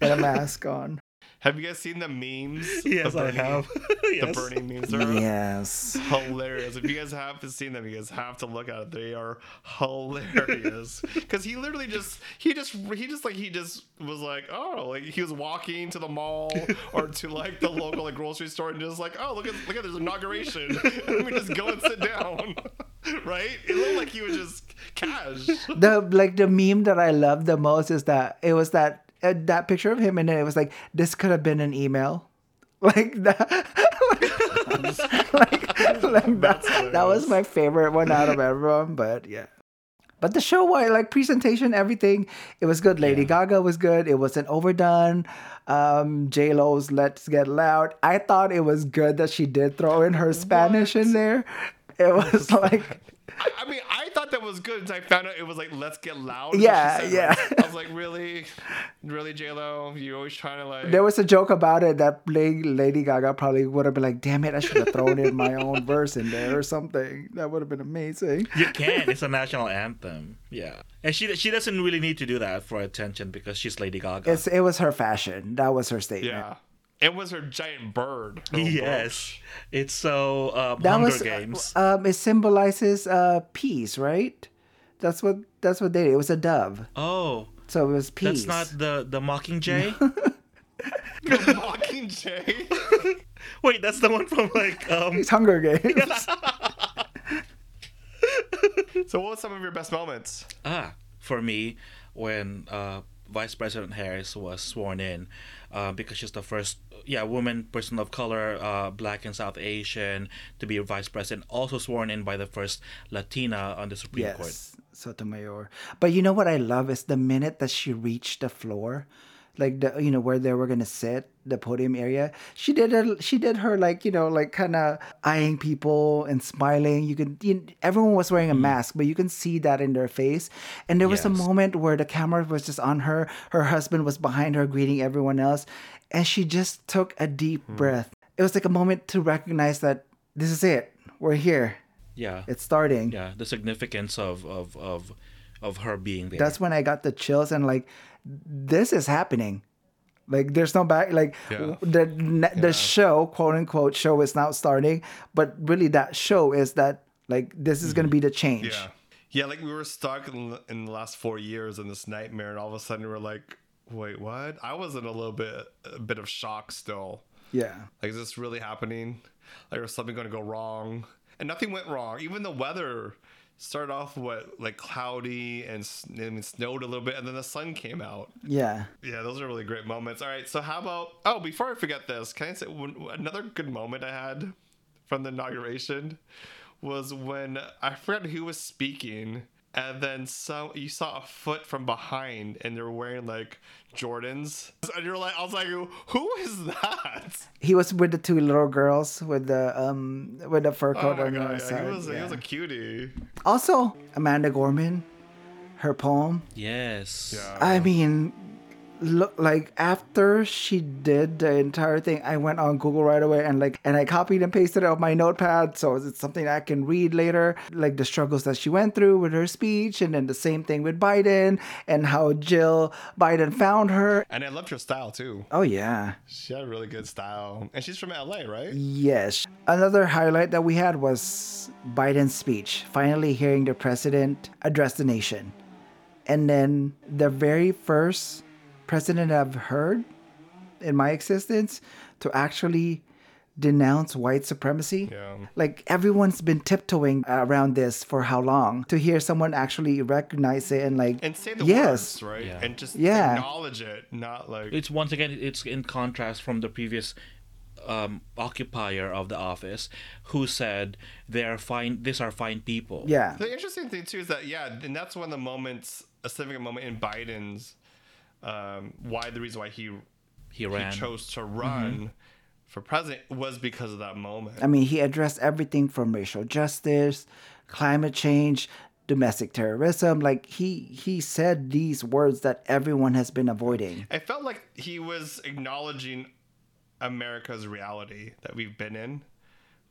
and a mask on. Have you guys seen the memes? Yes, I have. yes. The Bernie memes are yes. hilarious. If you guys haven't seen them, you guys have to look at it. They are hilarious. Because he literally just he just he just like he just was like oh like he was walking to the mall or to like the local like grocery store and just like oh look at look at this inauguration. Let me just go and sit down. right? It looked like he was just cash. The like the meme that I love the most is that it was that uh, that picture of him, and then it was like this could have been an email, like that. like, like, like that, that was my favorite one out of everyone, but yeah. But the show, why like presentation, everything, it was good. Lady yeah. Gaga was good. It wasn't overdone. Um, J Lo's "Let's Get Loud." I thought it was good that she did throw in her Spanish what? in there. It was like I mean, I thought that was good until I found out it was like "Let's Get Loud." Yeah, yeah. Right? I was like, really, really, J Lo, you always trying to like. There was a joke about it that Lady Gaga probably would have been like, "Damn it, I should have thrown in my own verse in there or something." That would have been amazing. You can. It's a national anthem. Yeah, and she she doesn't really need to do that for attention because she's Lady Gaga. It's it was her fashion. That was her statement. Yeah. It was her giant bird. Her yes, it's so uh, that Hunger was, Games. Um, it symbolizes uh, peace, right? That's what that's what they. Did. It was a dove. Oh, so it was peace. That's not the the mockingjay. the mockingjay. Wait, that's the one from like um It's Hunger Games. So, what was some of your best moments? ah for me when uh Vice President Harris was sworn in, uh, because she's the first, yeah, woman, person of color, uh, black and South Asian to be a vice president. Also sworn in by the first Latina on the Supreme Court. yes, Sotomayor. But you know what I love is the minute that she reached the floor, like the you know where they were gonna sit, the podium area. She did a, she did her like you know like kind of eyeing people and smiling. You could you, everyone was wearing a mm. mask, but you can see that in their face. And there was a moment where the camera was just on her. Her husband was behind her greeting everyone else, and she just took a deep hmm. breath. It was like a moment to recognize that this is it. We're here. Yeah, It's starting. yeah, the significance of of of of her being there. that's when I got the chills and like this is happening. Like there's no back like Yeah. the the show quote unquote show is now starting, but really that show is that like this is gonna be the change. Yeah. Yeah, like we were stuck in, the- in the last four years in this nightmare, and all of a sudden we're like, wait, what? I was in a little bit, a bit of shock still. Yeah. Like, is this really happening? Like, is something going to go wrong? And nothing went wrong. Even the weather started off what like cloudy and, and snowed a little bit, and then the sun came out. Yeah. Yeah, those are really great moments. All right, so how about? Oh, before I forget this, can I say one, another good moment I had from the inauguration was when I forgot who was speaking, and then some you saw a foot from behind, and they're wearing like Jordans, and you're like, I was like, who is that? He was with the two little girls with the um with the fur Oh coat my on the god, other yeah, side. he was he was a cutie. Also, Amanda Gorman, her poem. yes. Yeah. I mean, look like after she did the entire thing, I went on Google right away and like and I copied and pasted it on my notepad, so it's something I can read later. Like the struggles that she went through with her speech, and then the same thing with Biden and how Jill Biden found her. And I loved her style too. Oh yeah. She had a really good style, and she's from LA, right? Yes. Another highlight that we had was Biden's speech, finally hearing the president address the nation. And then the very first president I've heard in my existence to actually denounce white supremacy. Yeah. Like everyone's been tiptoeing around this for how long? To hear someone actually recognize it and like And say the yes, words, right? Yeah. And just Yeah. acknowledge it, not like It's once again it's in contrast from the previous um, occupier of the office who said they are fine these are fine people. yeah, The interesting thing too is that yeah, and that's one of the moments, a significant moment in Biden's, um, why the reason why he He he chose to run for president was because of that moment. I mean, he addressed everything from racial justice, climate change, domestic terrorism. Like he he said these words that everyone has been avoiding. I felt like he was acknowledging America's reality that we've been in,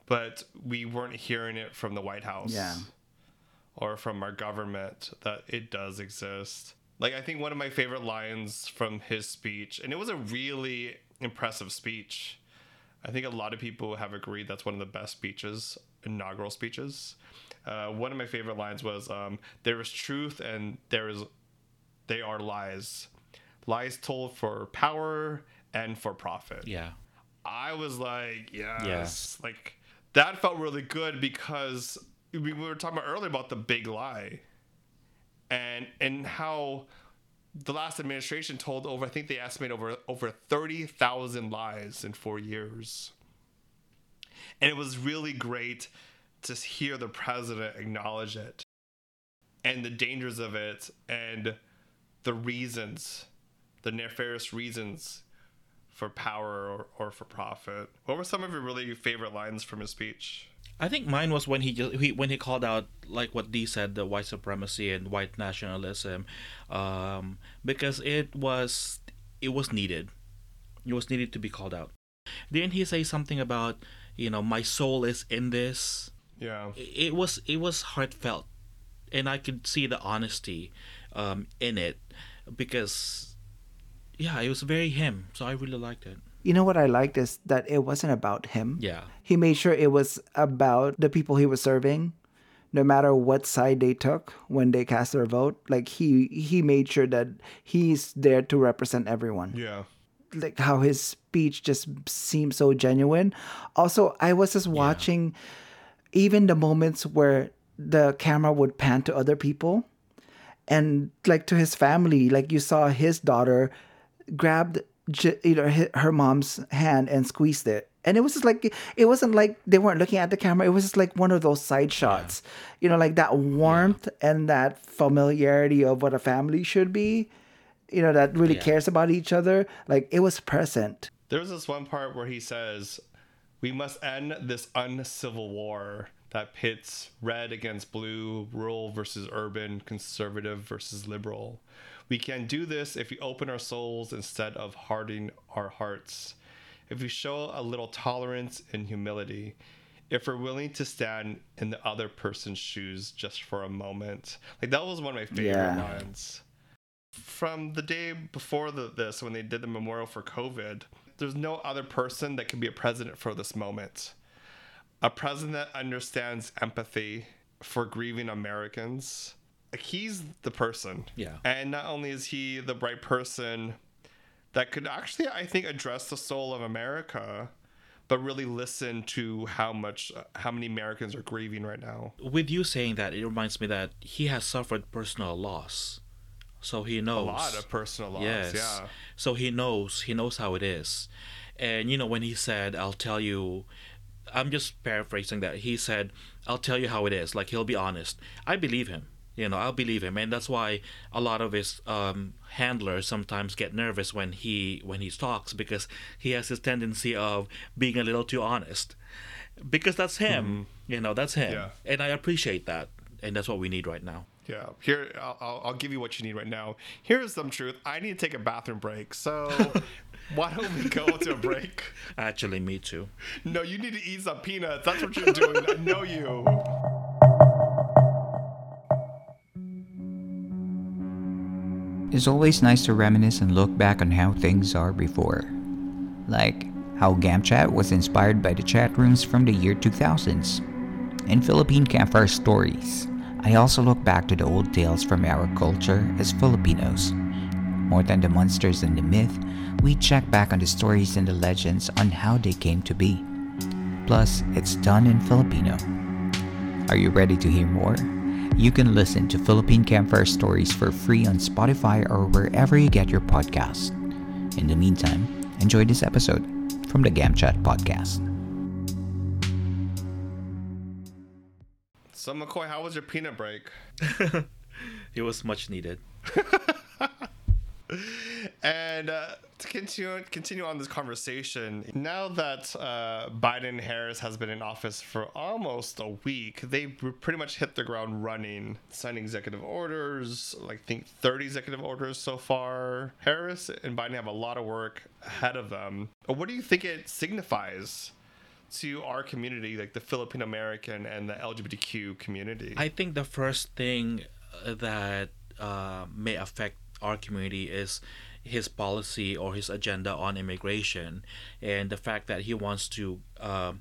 but we weren't hearing it from the White House. Yeah. Or from our government that it does exist. Like I think one of my favorite lines from his speech, and it was a really impressive speech. I think a lot of people have agreed that's one of the best speeches, inaugural speeches. Uh, one of my favorite lines was, um, "There is truth and there is, they are lies, lies told for power and for profit." Yeah. I was like, yes, like that felt really good because we we were talking about earlier about the big lie, and and how the last administration told over I think they estimate over over thirty thousand lies in four years, and it was really great to hear the president acknowledge it, and the dangers of it, and the reasons, the nefarious reasons for power or, or for profit. What were some of your really favorite lines from his speech? I think mine was when he he, when he called out like what Dee said, the white supremacy and white nationalism, um, because it was it was needed. It was needed to be called out. Didn't he say something about you know my soul is in this? Yeah. It was it was heartfelt, and I could see the honesty um, in it because yeah, it was very him. So I really liked it. You know what I liked is that it wasn't about him. Yeah. He made sure it was about the people he was serving, no matter what side they took when they cast their vote. Like he he made sure that he's there to represent everyone. Yeah. like how his speech just seemed so genuine. Also, I was just watching even the moments where the camera would pan to other people and like to his family like you saw his daughter grabbed you know her mom's hand and squeezed it. And it was just like it wasn't like they weren't looking at the camera. It was just like one of those side shots you know like that warmth and that familiarity of what a family should be you know that really Yeah. cares about each other. Like it was present. There was this one part where he says, We must end this uncivil war that pits red against blue, rural versus urban, conservative versus liberal. We can do this if we open our souls instead of hardening our hearts. If we show a little tolerance and humility. If we're willing to stand in the other person's shoes just for a moment. Like, that was one of my favorite Yeah. lines from the day before the, this when they did the memorial for covid there's no other person that can be a president for this moment a president that understands empathy for grieving americans he's the person Yeah. and not only is he the right person that could actually i think address the soul of america but really listen to how much how many americans are grieving right now With you saying that, it reminds me that he has suffered personal loss, so he knows. a lot of personal loss Yes. yeah So he knows. He knows how it is. And you know when he said, "I'll tell you," I'm just paraphrasing that. He said, "I'll tell you how it is." Like he'll be honest. I believe him. You know, I'll believe him, and that's why a lot of his um, handlers sometimes get nervous when he when he talks because he has this tendency of being a little too honest. Because that's him. You know, that's him, Yeah. and I appreciate that, and that's what we need right now. Yeah, here I'll, I'll, I'll give you what you need right now. Here's some truth. I need to take a bathroom break, so why don't we go to a break? Actually, me too. No, you need to eat some peanuts. That's what you're doing. I know you. It's always nice to reminisce and look back on how things are before. Like how GamChat was inspired by the chat rooms from the year 2000s. In Philippine Campfire Stories, I also look back to the old tales from our culture as Filipinos. More than the monsters and the myth, we check back on the stories and the legends on how they came to be. Plus, it's done in Filipino. Are you ready to hear more? You can listen to Philippine Campfire Stories for free on Spotify or wherever you get your podcasts. In the meantime, enjoy this episode from the GamChat podcast. So McCoy, how was your peanut break? It was much needed. And uh, to continue continue on this conversation, now that uh, Biden Harris has been in office for almost a week, they pretty much hit the ground running, signing executive orders. Like I think thirty executive orders so far. Harris and Biden have a lot of work ahead of them. What do you think it signifies? To our community, like the Filipino American and the LGBTQ community. I think the first thing uh, that uh, may affect our community is his policy or his agenda on immigration and the fact that he wants to uh,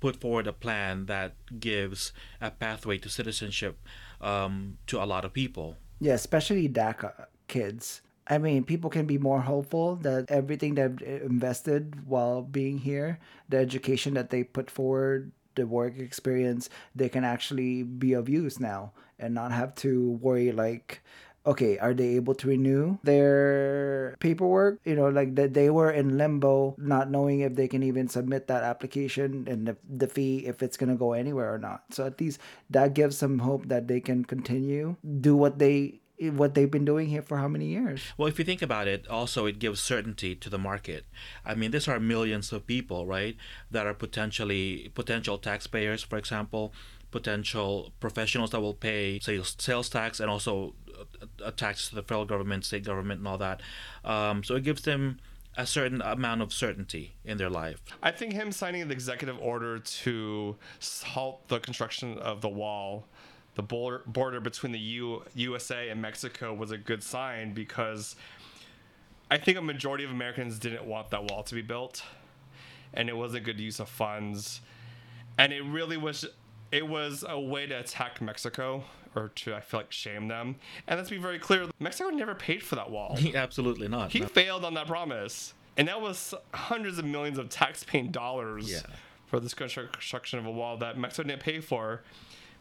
put forward a plan that gives a pathway to citizenship um, to a lot of people. Yeah, especially DACA kids. I mean, people can be more hopeful that everything they've invested while being here, the education that they put forward, the work experience, they can actually be of use now and not have to worry like, okay, are they able to renew their paperwork? You know, like that they were in limbo, not knowing if they can even submit that application and the, the fee, if it's going to go anywhere or not. So at least that gives some hope that they can continue, do what they what they've been doing here for how many years? Well, if you think about it, also it gives certainty to the market. I mean, these are millions of people, right, that are potentially potential taxpayers, for example, potential professionals that will pay sales sales tax and also a, a to the federal government, state government, and all that. Um, so it gives them a certain amount of certainty in their life. I think him signing the executive order to halt the construction of the wall, the border, border between the U, USA and Mexico, was a good sign because I think a majority of Americans didn't want that wall to be built, and it was a good use of funds, and it really was. It was a way to attack Mexico or to I feel like shame them. And let's be very clear: Mexico never paid for that wall. He Absolutely not. He no. failed on that promise. And that was hundreds of millions of tax-paying dollars Yeah. for this construction of a wall that Mexico didn't pay for.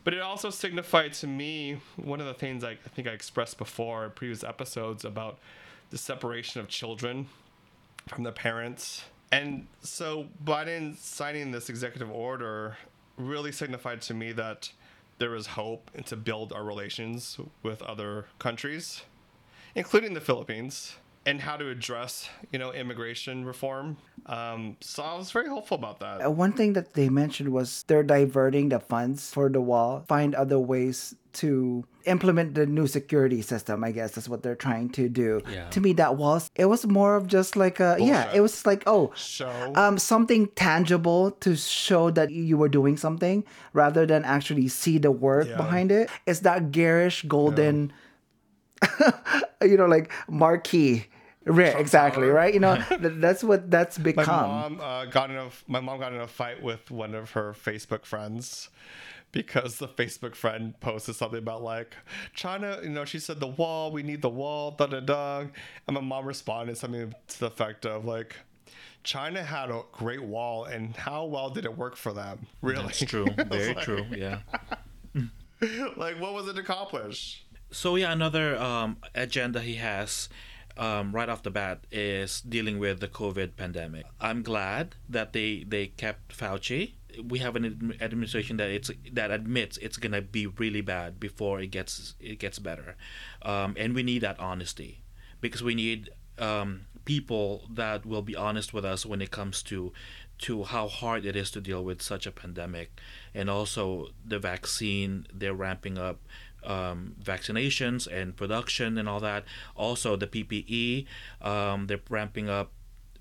But it also signified to me one of the things I, I think I expressed before in previous episodes about the separation of children from their parents. And so Biden signing this executive order really signified to me that there is hope and to build our relations with other countries, including the Philippines, and how to address, you know, immigration reform. Um, so I was very hopeful about that. Uh, One thing that they mentioned was they're diverting the funds for the wall, find other ways to implement the new security system. I guess that's what they're trying to do. Yeah. To me, that was it was more of just like a yeah, it was like oh, Show. um, something tangible to show that you were doing something rather than actually see the work Yeah. behind it. It's that garish golden, you know, like marquee. Right, exactly, Tower. right? You know, th- that's what that's become. my become. mom uh, got in a my mom got in a fight with one of her Facebook friends because the Facebook friend posted something about like China, you know, she said the wall, we need the wall, da da da, and my mom responded something to the effect of like. China had a great wall, and how well did it work for them? Really, That's true. Very true. Yeah. like, what was it accomplished? So yeah, another um, agenda he has um, right off the bat is dealing with the COVID pandemic. I'm glad that they they kept Fauci. We have an administration that it's that admits it's gonna be really bad before it gets it gets better, um, and we need that honesty because we need um, people that will be honest with us when it comes to to how hard it is to deal with such a pandemic and also the vaccine they're ramping up um, vaccinations and production and all that. Also the ppe um, they're ramping up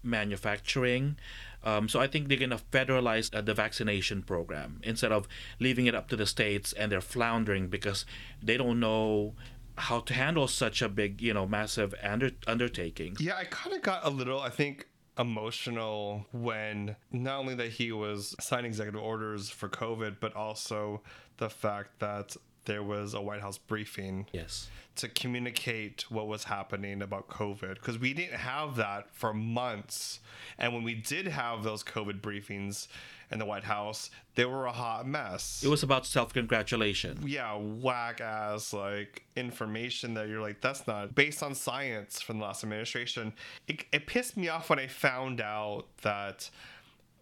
manufacturing. Um, so i think they're going to federalize uh, the vaccination program instead of leaving it up to the states and they're floundering because they don't know how to handle such a big you know massive under- undertaking. Yeah, I kind of got a little, I think, emotional when not only that he was signing executive orders for COVID, but also the fact that there was a White House briefing yes to communicate what was happening about COVID because we didn't have that for months. And when we did have those COVID briefings in the White House, they were a hot mess it was about self-congratulation yeah, whack ass like information that you're like, that's not based on science from the last administration. It, it pissed me off when I found out that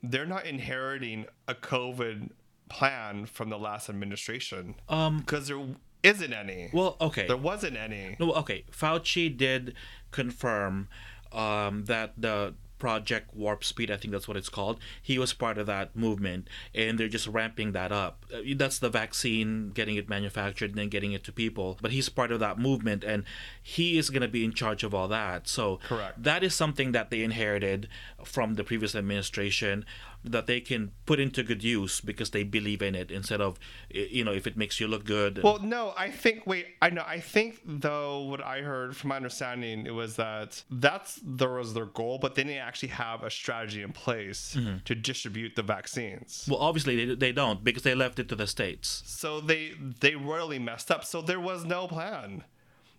they're not inheriting a COVID plan from the last administration. Um, because there isn't any. well okay there wasn't any. No, okay. Fauci did confirm um, that the Project Warp Speed, I think that's what it's called, he was part of that movement, and they're just ramping that up. Uh, That's the vaccine, getting it manufactured, and then getting it to people. But he's part of that movement, and he is going to be in charge of all that. So Correct. that is something that they inherited from the previous administration that they can put into good use because they believe in it instead of, you know, if it makes you look good. Well, no, I think. Wait, I know. I think though, what I heard from my understanding, it was that that's there was their goal, but they didn't actually have a strategy in place mm-hmm. to distribute the vaccines. well, obviously they, they don't because they left it to the states. So they they royally messed up. So there was no plan.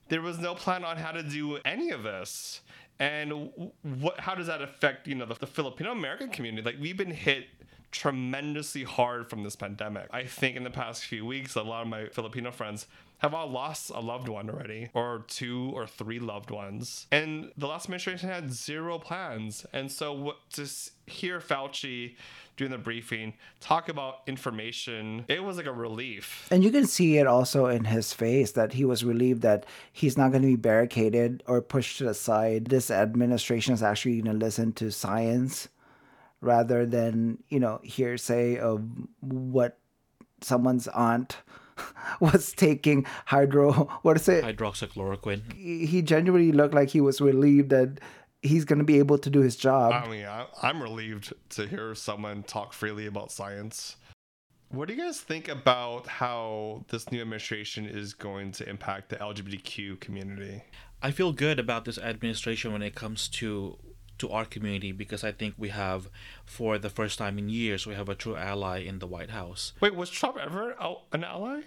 There was no plan on how to do any of this. And? How does that affect you know the, the Filipino American community? Like we've been hit tremendously hard from this pandemic. I think in the past few weeks, a lot of my Filipino friends have all lost a loved one already, or two or three loved ones. And the last administration had zero plans. And so what, to hear Fauci during the briefing talk about information, it was like a relief. And you can see it also in his face that he was relieved that he's not going to be barricaded or pushed to the side. This administration is actually going to listen to science rather than, you know, hearsay of what someone's aunt was taking hydro. What is it? Hydroxychloroquine. He genuinely looked like he was relieved that he's going to be able to do his job. I mean, I, I'm relieved to hear someone talk freely about science. What do you guys think about how this new administration is going to impact the LGBTQ community? I feel good about this administration when it comes to to our community because I think we have, for the first time in years, we have a true ally in the White House. Wait, was Trump ever an ally?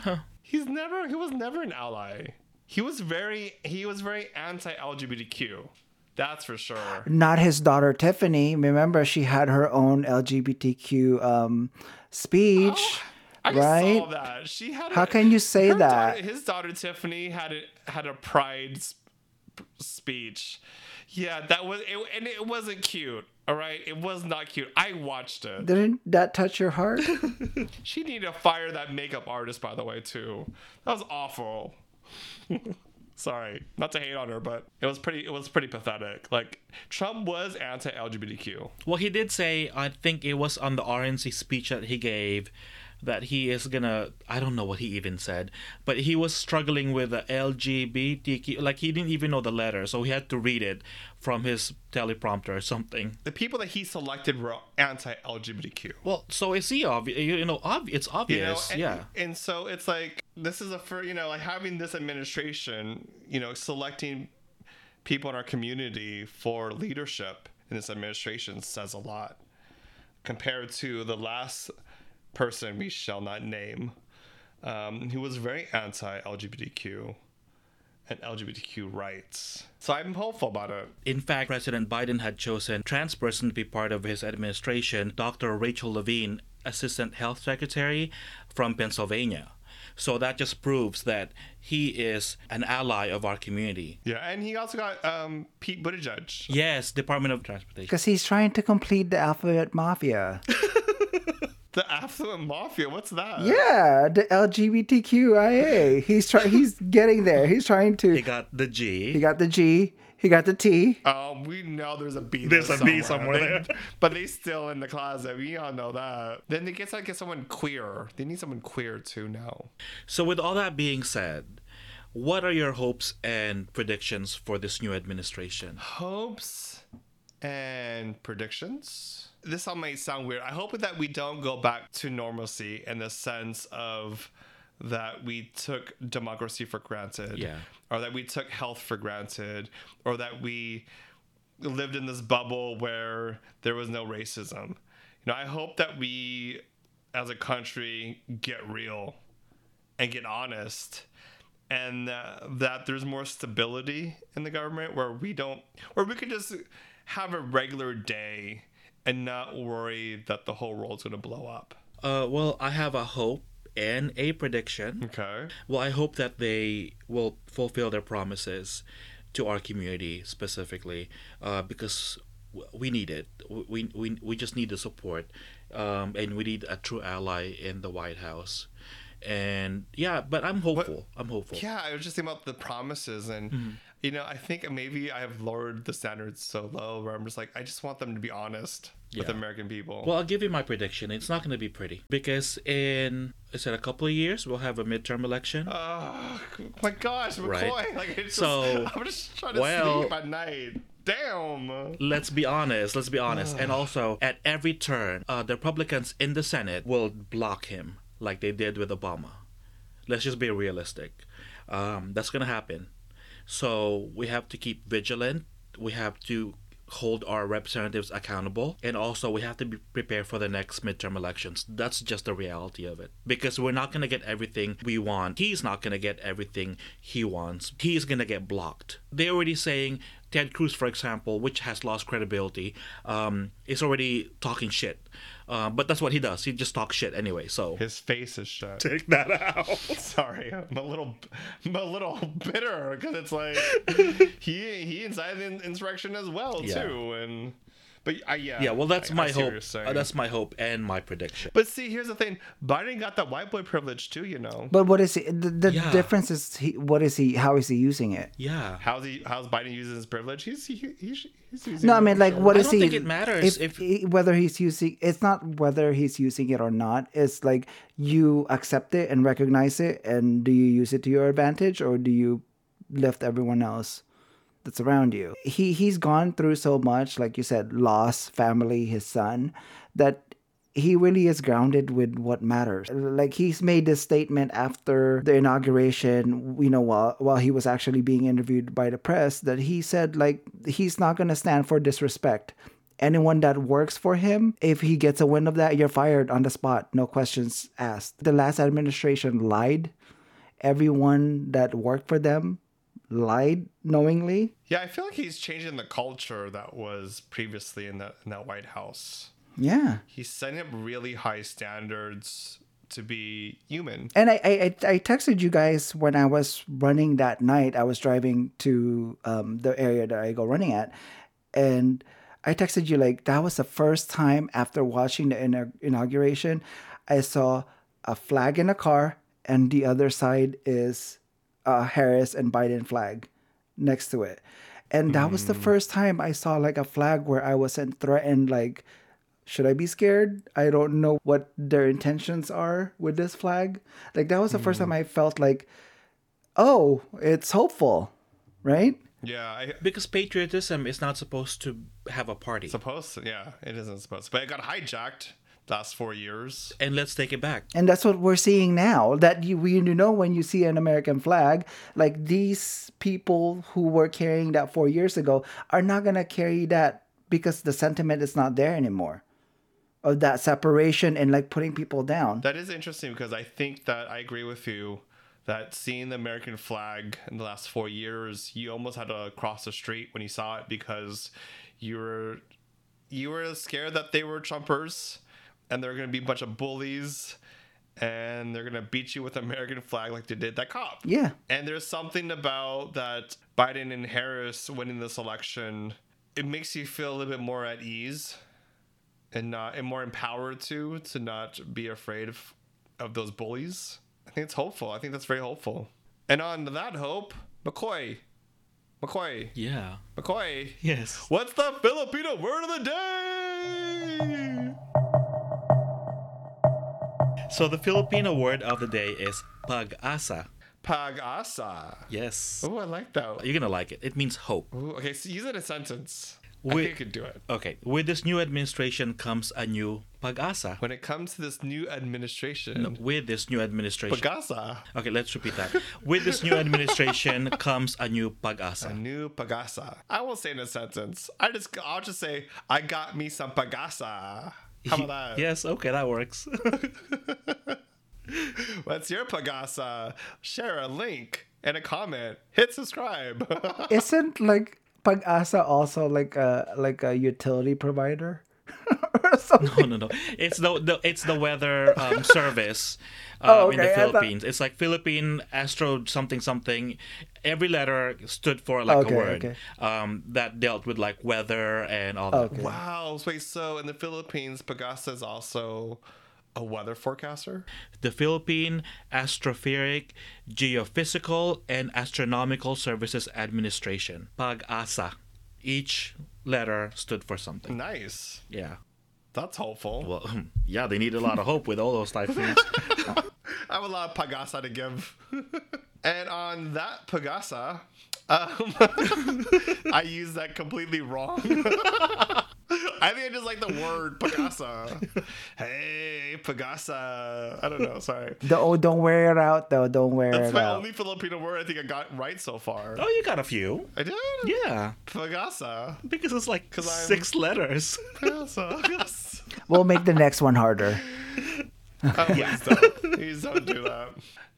Huh. He's never. He was never an ally. He was very. He was very anti-LGBTQ. That's for sure. Not his daughter Tiffany. Remember, she had her own LGBTQ um, speech. I Right? saw that. She had. How a- can you say that? daughter- his daughter Tiffany had a had a pride sp- speech. Yeah, that was it, and it wasn't cute. All right, it was not cute. I watched it. Didn't that touch your heart? She needed to fire that makeup artist, by the way, too. That was awful. Sorry, not to hate on her, but it was pretty. It was pretty pathetic. Like Trump was anti-LGBTQ. Well, he did say, I think it was on the RNC speech that he gave, that he is gonna. I don't know what he even said, but he was struggling with the LGBTQ. Like he didn't even know the letter, so he had to read it from his teleprompter or something. The people that he selected were anti-LGBTQ. Well, so is he obvious? You know, ob- it's you know obvious. and, yeah. and so it's like this is a for you know like having this administration you know selecting people in our community for leadership in this administration says a lot compared to the last person we shall not name um, who was very anti-lgbtq and lgbtq rights so i'm hopeful about it In fact, President Biden had chosen trans person to be part of his administration, Dr. Rachel Levine, Assistant Health Secretary from Pennsylvania. So that just proves that he is an ally of our community. yeah and he also got um, pete buttigieg Yes, Department of Transportation. Because he's trying to complete the alphabet mafia. the affluent mafia what's that Yeah, the LGBTQIA. He's trying. He's getting there. He's trying to. He got the G. He got the G. He got the T. Um, we know there's a B. There's there a B somewhere They- there. but they still in the closet. We all know that. Then they get to get someone queer. They need someone queer too now. So, with all that being said, what are your hopes and predictions for this new administration? Hopes and predictions. This all might sound weird. I hope that we don't go back to normalcy in the sense of that we took democracy for granted. Yeah. Or that we took health for granted. Or that we lived in this bubble where there was no racism. You know, I hope that we as a country get real and get honest and uh, that there's more stability in the government where we don't where we can just have a regular day and not worry that the whole world's going to blow up. Uh, well, I have a hope and a prediction. Okay. Well, I hope that they will fulfill their promises to our community specifically, uh, because we need it. We, we, we just need the support, um, and we need a true ally in the White House. And yeah, but I'm hopeful. I'm hopeful. Yeah, I was just thinking about the promises and you know, I think maybe I have lowered the standards so low where I'm just like I just want them to be honest with American people. Well, I'll give you my prediction. It's not going to be pretty because in is it a couple of years we'll have a midterm election. Oh my gosh, McCoy! Right. Like it's So, just, I'm just trying to well- sleep at night. Damn. let's be honest. Let's be honest. and also, at every turn, uh, the Republicans in the Senate will block him like they did with Obama. Let's just be realistic. Um, that's gonna happen. So we have to keep vigilant. We have to hold our representatives accountable. And also we have to be prepared for the next midterm elections. That's just the reality of it. Because we're not going to get everything we want. He's not going to get everything he wants. He's going to get blocked. They're already saying ted cruz for example which has lost credibility um, is already talking shit uh, but that's what he does he just talks shit anyway so His face is shut. take that out Sorry, I'm a little, I'm a little bitter because it's like he he incited an insurrection as well Yeah. too, and but I yeah yeah well that's I- I my see what hope uh, that's my hope and my prediction But see, here's the thing: Biden got that white boy privilege too. You know, But what is he? The, the Yeah. difference is he. What is he? How is he using it? yeah how's he? How's Biden using his privilege? He's he, he's, he's using. No, I mean, like, sure. what I is don't he? think it matters if- he- whether he's using. It's not whether he's using it or not. It's like you accept it and recognize it, and do you use it to your advantage, or do you lift everyone else that's around you? He he's gone through so much, like you said, loss, family, his son, that he really is grounded with what matters. Like he's made this statement after the inauguration, you know, while while he was actually being interviewed by the press, that he said like he's not gonna stand for disrespect. Anyone that works for him, if he gets a wind of that, you're fired on the spot, no questions asked. The last administration lied. Everyone that worked for them lied knowingly. Yeah, I feel like he's changing the culture that was previously in that in that White House. Yeah. He's setting up really high standards to be human. And I, I, I texted you guys when I was running that night. I was driving to um, the area that I go running at, and I texted you like that was the first time after watching the inau- inauguration, I saw a flag in a car, and the other side is a Harris and Biden flag next to it, and that was the hmm. first time I saw like a flag where I wasn't threatened like should I be scared? I don't know what their intentions are with this flag. Like that was the first time hmm. I felt like, oh, it's hopeful, right? Yeah, I Because patriotism is not supposed to have a party. supposed to, yeah, it isn't supposed to. But it got hijacked last four years. and let's take it back. And that's what we're seeing now. That you, you know when you see an American flag, like these people who were carrying that four years ago are not gonna carry that because the sentiment is not there anymore. Of that separation and like putting people down. That is interesting because I think that I agree with you that seeing the American flag in the last four years, you almost had to cross the street when you saw it because you were you were scared that they were Trumpers and they're gonna be a bunch of bullies and they're gonna beat you with American flag like they did that cop. Yeah. And there's something about that Biden and Harris winning this election. It makes you feel a little bit more at ease and not and more empowered to to not be afraid of of those bullies. I think it's hopeful. I think that's very hopeful. And on that hope, McCoy, McCoy, Yeah. McCoy. Yes. What's the Filipino word of the day? So the Filipino word of the day is pag-asa. Pag-asa. Yes. Oh, I like that. You're gonna like it. It means hope. Ooh, okay, so use it in a sentence. I think I could do it. Okay. With this new administration comes a new pag-asa. When it comes to this new administration, With this new administration. Pagasa. Okay, let's repeat that. With this new administration comes a new pagasa. A new pagasa. I won't say in a sentence. I just I'll just say I got me some pagasa. How about that? Yes, okay, that works. What's your pagasa? Share a link and a comment. Hit subscribe. Isn't like Pag-asa also like a like a utility provider or something? no, no, no. It's the, the it's the weather um, service um, Oh, in the okay, I thought- Philippines. It's like Philippine Astro something something. Every letter stood for like Okay, a word okay. um, that dealt with like weather and all that. Okay. wow. Wait, so in the Philippines, pagasa is also a weather forecaster? The Philippine Astrophysic, Geophysical, and Astronomical Services Administration, PAG-ASA. Each letter stood for something. Nice. Yeah. That's hopeful. Well, yeah, they need a lot of hope with all those typhoons. I have a lot of pagasa to give. and on that pagasa, um, I use that completely wrong. I think I just like the word pagasa. Hey, pagasa. I don't know. Sorry. Don't, don't wear it out though. Don't wear That's it out. That's my only Filipino word I think I got right so far. oh, you got a few. I did? Yeah, Pagasa. because it's like 'Cause I'm- 6 letters. Pagasa. Yes. We'll make the next one harder. Oh, please don't. Please don't do that.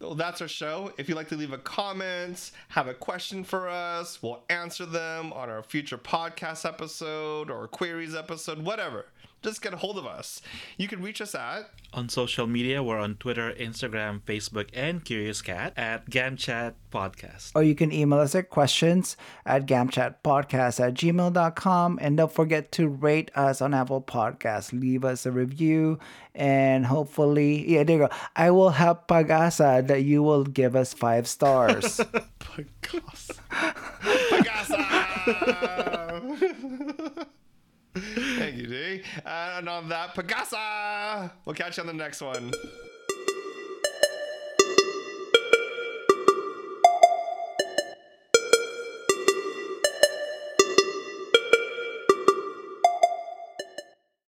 Well, that's our show. If you'd like to leave a comment, have a question for us, we'll answer them on our future podcast episode or queries episode, whatever. Just get a hold of us. You can reach us at on social media, we're on Twitter, Instagram, Facebook, and Curious Cat at GamChat Podcast. Or you can email us at questions at gamchatpodcast at gmail.com. And don't forget to rate us on Apple Podcasts. Leave us a review. And hopefully, yeah, there you go. I will have Pagasa that you will give us five stars. Pagasa. Pagasa. Thank you, D. And on that, Pagasa. We'll catch you on the next one.